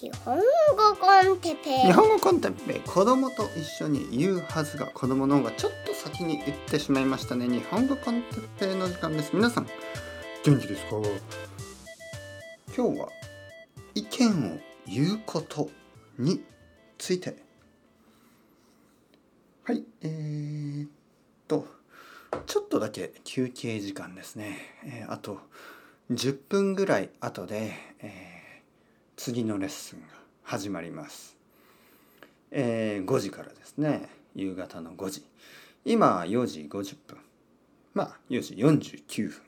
日本語コンテッペ日本語コンテッペイ。子供と一緒に言うはずが子供の方がちょっと先に言ってしまいましたね。日本語コンテッペイの時間です。皆さん元気ですか今日は意見を言うことについて。はい。えー、っとちょっとだけ休憩時間ですね、えー、あと10分ぐらい後で、えー次のレッスンが始まります。えー、5時からですね。夕方の5時。今4時50分。まあ4時49分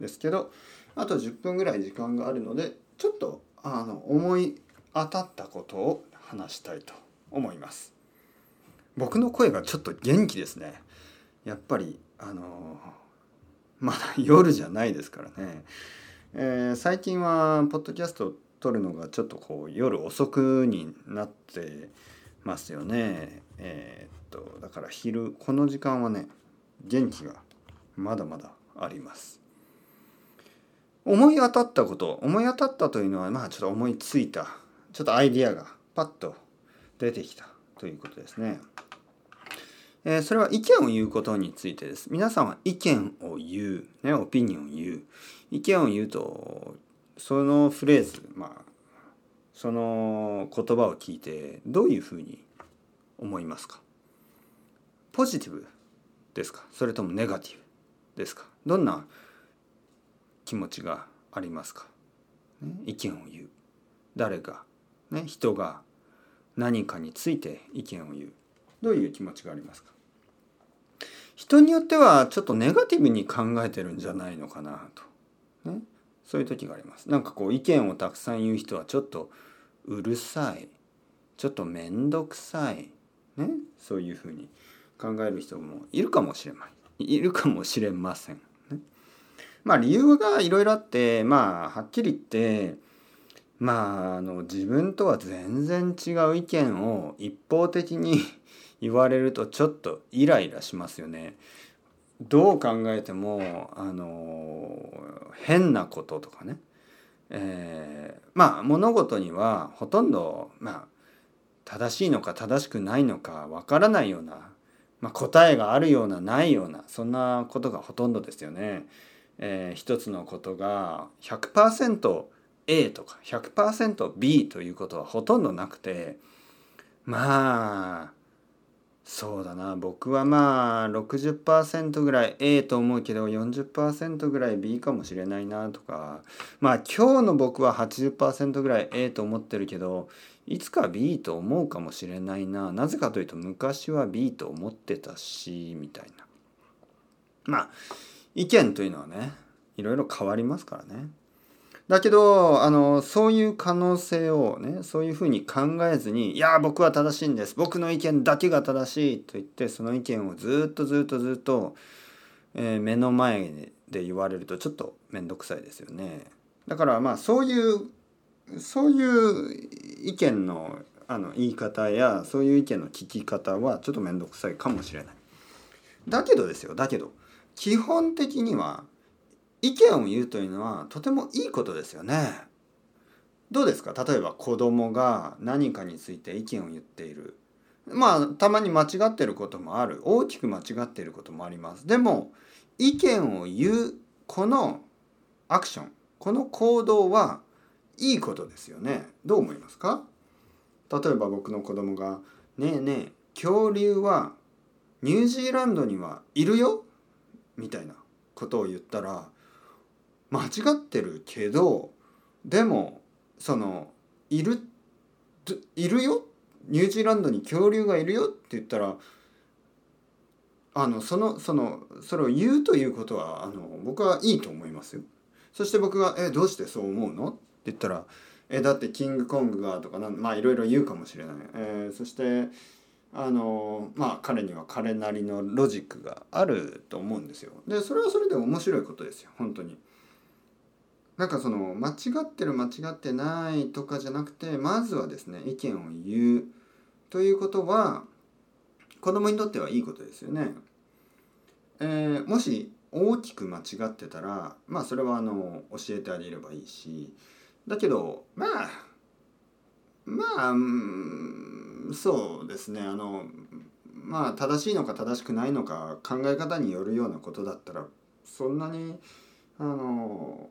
ですけどあと10分ぐらい時間があるのでちょっとあの思い当たったことを話したいと思います。僕の声がちょっと元気ですね。やっぱりあのまだ夜じゃないですからね、えー、最近はポッドキャスト撮るのがちょっとこう夜遅くになってますよね。えー、っとだから昼この時間はね元気がまだまだあります。思い当たったこと思い当たったというのはまあちょっと思いついたちょっとアイディアがパッと出てきたということですね。えー、それは意見を言うことについてです。皆さんは意見を言う、ね、オピニオンを言う。意見を言うとそのフレーズまあその言葉を聞いてどういうふうに思いますか？ポジティブですか？それともネガティブですか？どんな気持ちがありますか、ね、意見を言う。誰が、ね、人が？何かについて意見を言う。どういう気持ちがありますか？人によってはちょっとネガティブに考えてるんじゃないのかなと、ね、そういう時があります。なんかこう意見をたくさん言う人はちょっとうるさいちょっと面倒くさい、ね、そういうふうに考える人もいるかもしれないいるかもしれません。ね、まあ理由がいろいろあってまあはっきり言ってまああの自分とは全然違う意見を一方的に言われるとちょっとイライラしますよね。どう考えてもあの変なこととかね、えー、まあ物事にはほとんどまあ正しいのか正しくないのかわからないような、まあ、答えがあるようなないようなそんなことがほとんどですよね。えー、一つのことが 100%A とか 100%B ということはほとんどなくてまあそうだな。僕はまあ60%ぐらい A と思うけど40%ぐらい B かもしれないなとか。まあ今日の僕は80%ぐらい A と思ってるけどいつか B と思うかもしれないな。なぜかというと昔は B と思ってたしみたいな。まあ意見というのはねいろいろ変わりますからね。だけどあのそういう可能性をねそういうふうに考えずに「いや僕は正しいんです僕の意見だけが正しい」と言ってその意見をずっとずっとずっと、えー、目の前で言われるとちょっと面倒くさいですよね。だからまあそういうそういう意見のあの言い方やそういう意見の聞き方はちょっと面倒くさいかもしれない。だけどですよだけど基本的には意見を言うというのはとてもいいことですよね。どうですか？例えば子供が何かについて意見を言っている。まあたまに間違ってることもある。大きく間違っていることもあります。でも意見を言うこのアクションこの行動はいいことですよね。どう思いますか？例えば僕の子供が「ねえねえ恐竜はニュージーランドにはいるよ」みたいなことを言ったら間違ってるけどでもそのいるいるよ？ニュージーランドに恐竜がいるよって言ったらあのそのそのそれを言うということはあの僕はいいと思いますよ。そして僕が「えどうしてそう思うの?」って言ったら「えだってキングコングが」とかなんまあいろいろ言うかもしれない。えー、そしてあのまあ彼には彼なりのロジックがあると思うんですよ。でそれはそれで面白いことですよ本当に。なんかその間違ってる間違ってないとかじゃなくてまずはですね意見を言うということは子供にとってはいいことですよね。えー、もし大きく間違ってたらまあそれはあの教えてあげればいいしだけどまあまあそうですねあのまあ正しいのか正しくないのか考え方によるようなことだったらそんなにあの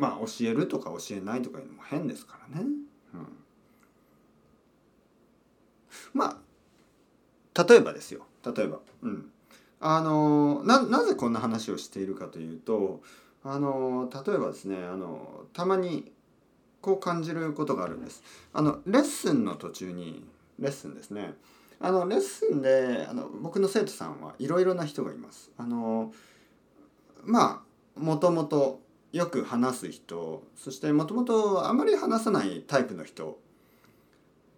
まあ教えるとか教えないとかいうのも変ですからね。うん、まあ例えばですよ例えば、うん、あのななぜこんな話をしているかというとあの例えばですねあのたまにこう感じることがあるんです。あのレッスンの途中にレッスンですね。あのレッスンであの僕の生徒さんはいろいろな人がいます。あのまあもともとよく話す人そしてもともとあまり話さないタイプの人、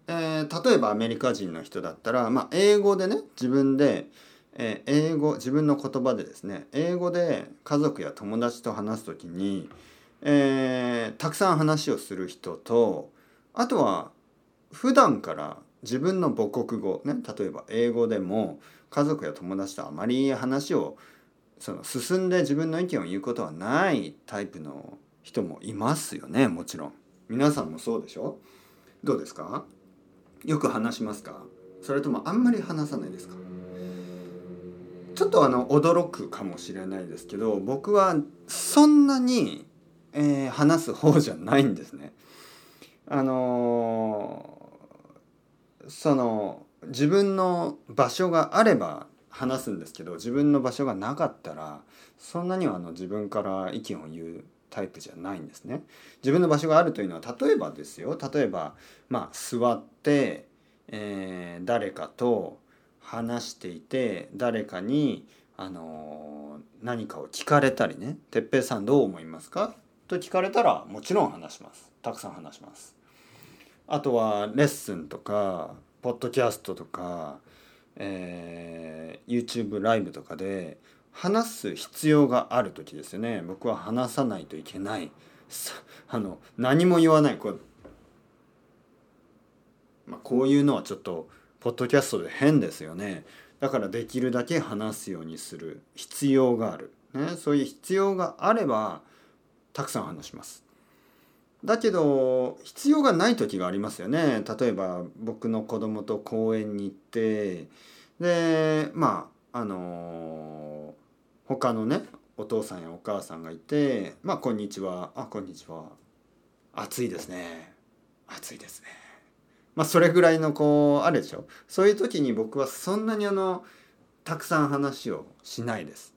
えー例えばアメリカ人の人だったら、まあ、英語でね自分で、えー英語自分の言葉でですね英語で家族や友達と話す時に、えーたくさん話をする人とあとは普段から自分の母国語ね例えば英語でも家族や友達とあまり話をその進んで自分の意見を言うことはないタイプの人もいますよねもちろん。皆さんもそうでしょ？どうですか？よく話しますか？それともあんまり話さないですか？ちょっとあの驚くかもしれないですけど僕はそんなに、えー話す方じゃないんですね。あのーその自分の場所があれば話すんですけど自分の場所がなかったらそんなにはあの自分から意見を言うタイプじゃないんですね。自分の場所があるというのは例えばですよ例えばまあ座って、えー誰かと話していて誰かに、あのー何かを聞かれたりね「哲平さんどう思いますか?」と聞かれたらもちろん話しますたくさん話します。あとはレッスンとかポッドキャストとか、えー YouTube ライブとかで話す必要がある時ですよね。僕は話さないといけない。あの何も言わない。こう、まあ、こういうのはちょっとポッドキャストで変ですよね。だからできるだけ話すようにする必要がある、ね、そういう必要があればたくさん話します。だけど必要がない時がありますよね。例えば僕の子供と公園に行ってでまああの他のねお父さんやお母さんがいて「まあこんにちは。あこんにちは。暑いですね。暑いですね」まあそれぐらいのこうあるでしょ。そういう時に僕はそんなにあのたくさん話をしないです。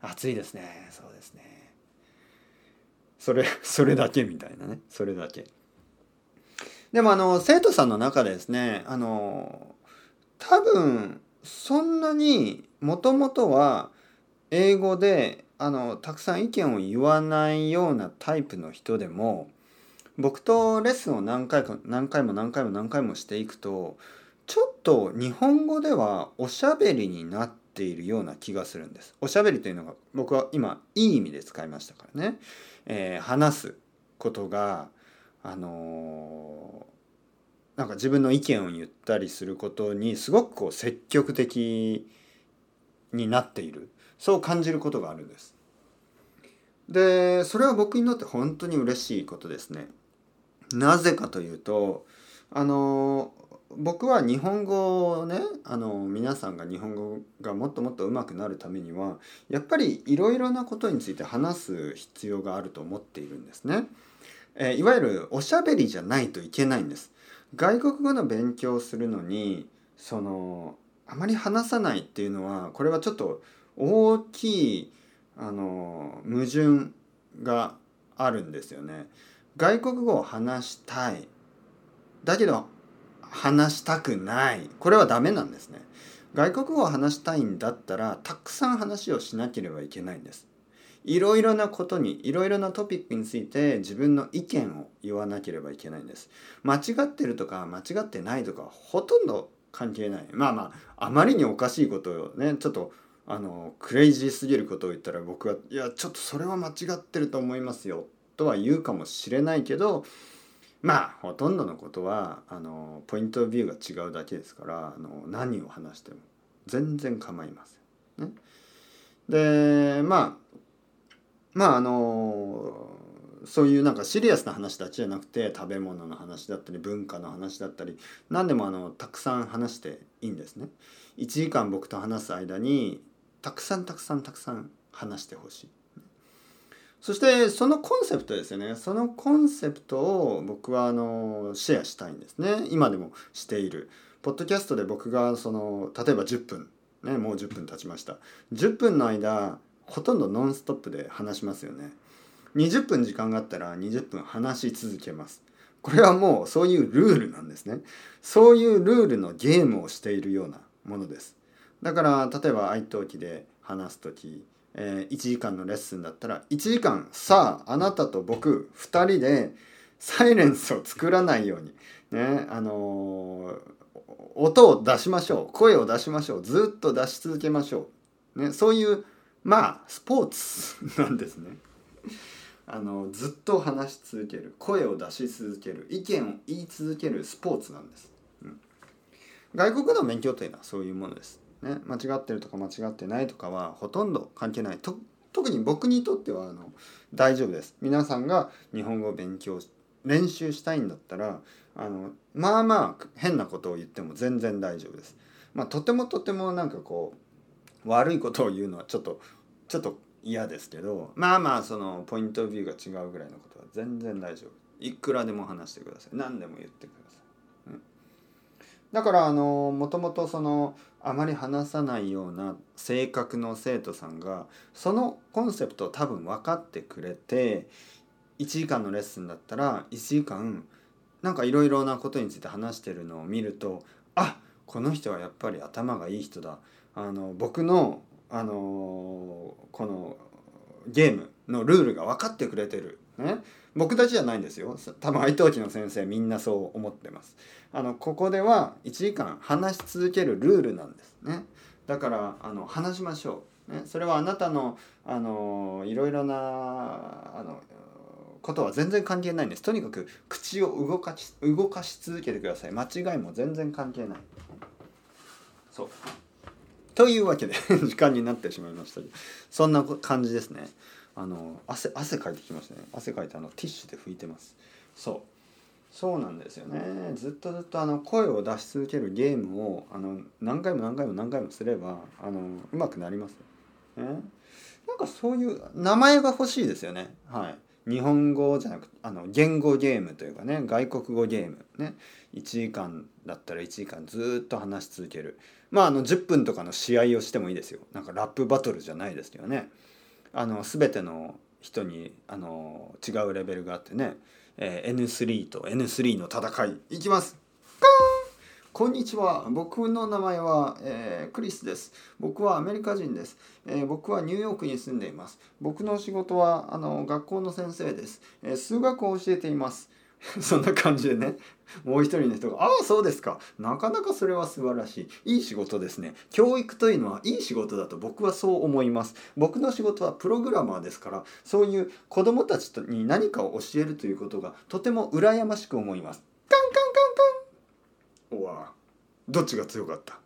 暑いですね。そうですね。それ それだけみたいなね。それだけ。でもあの生徒さんの中でですねあの多分そんなにもともとは英語であのたくさん意見を言わないようなタイプの人でも僕とレッスンを何回か何回も何回も何回もしていくとちょっと日本語ではおしゃべりになっているような気がするんです。おしゃべりというのが僕は今いい意味で使いましたからね。えー話すことがあのーなんか自分の意見を言ったりすることにすごくこう積極的になっているそう感じることがあるんです。でそれは僕にとって本当に嬉しいことですね。なぜかというとあの僕は日本語をねあの皆さんが日本語がもっともっと上手くなるためにはやっぱりいろいろなことについて話す必要があると思っているんですね。えーいわゆるおしゃべりじゃないといけないんです。外国語の勉強をするのにそのあまり話さないっていうのはこれはちょっと大きいあの矛盾があるんですよね。外国語を話したいだけど話したくないこれはダメなんですね。外国語を話したいんだったらたくさん話をしなければいけないんです。いろいろなことにいろいろなトピックについて自分の意見を言わなければいけないんです。間違ってるとか間違ってないとかほとんど関係ない。まあまああまりにおかしいことをねちょっとあのクレイジーすぎることを言ったら僕はいやちょっとそれは間違ってると思いますよとは言うかもしれないけどまあほとんどのことはあのポイントビューが違うだけですからあの何を話しても全然構いません。ね、でまあまああのそういうなんかシリアスな話だけじゃなくて食べ物の話だったり文化の話だったり何でもあのたくさん話していいんですね。1時間僕と話す間にたくさんたくさんたくさん話してほしい。そしてそのコンセプトですよね。そのコンセプトを僕はあのシェアしたいんですね。今でもしているポッドキャストで僕がその例えば10分ねもう10分経ちました。10分の間ほとんどノンストップで話しますよね。20分時間があったら20分話し続けます。これはもうそういうルールなんですね。そういうルールのゲームをしているようなものです。だから例えば愛登記で話す時えー、1時間のレッスンだったら1時間さああなたと僕2人でサイレンスを作らないようにねあのー、音を出しましょう声を出しましょうずっと出し続けましょう、ね、そういうまあスポーツなんですね。あのずっと話し続ける声を出し続ける意見を言い続けるスポーツなんです、うん、外国の勉強というのはそういうものです。ね、間違ってるとか間違ってないとかはほとんど関係ない。と特に僕にとってはあの大丈夫です。皆さんが日本語を勉強練習したいんだったらあのまあまあ変なことを言っても全然大丈夫です。まあ、とてもとてもなんかこう悪いことを言うのはちょっとちょっと嫌ですけどまあまあそのポイントビューが違うぐらいのことは全然大丈夫。いくらでも話してください。何でも言ってください、うん、だからあのもともとそのあまり話さないような性格の生徒さんがそのコンセプトを多分分かってくれて1時間のレッスンだったら1時間なんかいろいろなことについて話してるのを見るとあこの人はやっぱり頭がいい人だ。あの僕のあのこのゲームのルールが分かってくれてる、ね、僕たちじゃないんですよ。多分愛登記の先生みんなそう思ってます。あのここでは1時間話し続けるルールなんですね。だからあの話しましょう、ね、それはあなたのあのいろいろなあのことは全然関係ないんです。とにかく口を動かし動かし続けてください。間違いも全然関係ない。そう。というわけで 時間になってしまいましたそんな感じですね。あの汗汗かいてきましたね。汗かいてあのティッシュで拭いてます。そう。そうなんですよね。ずっとずっとあの声を出し続けるゲームをあの何回も何回も何回もすればあのうまくなります。ねなんかそういう名前が欲しいですよね。はい。日本語じゃなくあの言語ゲームというかね外国語ゲーム。ね。1時間だったら1時間ずっと話し続ける。まああの10分とかの試合をしてもいいですよ。なんかラップバトルじゃないですけどね。あの全ての人にあの違うレベルがあってね、えー、N3 と N3 の戦い。いきます。こんにちは。僕の名前は、えー、クリスです。僕はアメリカ人です、えー、僕はニューヨークに住んでいます。僕の仕事はあの学校の先生です、え数学を教えています。そんな感じでね。もう一人の人が「ああそうですか。なかなかそれは素晴らしい。いい仕事ですね。教育というのはいい仕事だと僕はそう思います。僕の仕事はプログラマーですからそういう子供たちに何かを教えるということがとても羨ましく思います」カンカンカンカン。おわどっちが強かった？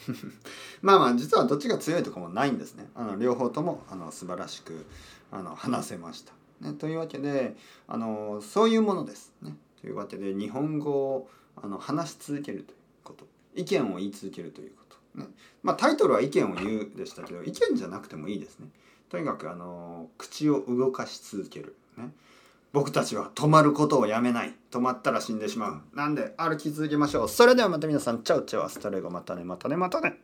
まあまあ実はどっちが強いとかもないんですね。あの両方ともあの素晴らしくあの話せました。ね、というわけであのそういうものです。ね、というわけで日本語をあの話し続けるということ意見を言い続けるということ、ねまあ、タイトルは「意見を言う」でしたけど意見じゃなくてもいいですね。とにかくあの口を動かし続ける。ね僕たちは止まることをやめない。止まったら死んでしまう。なんで歩き続けましょう。それではまた皆さん、チャウチャウアスタレゴまたね、またね、またね。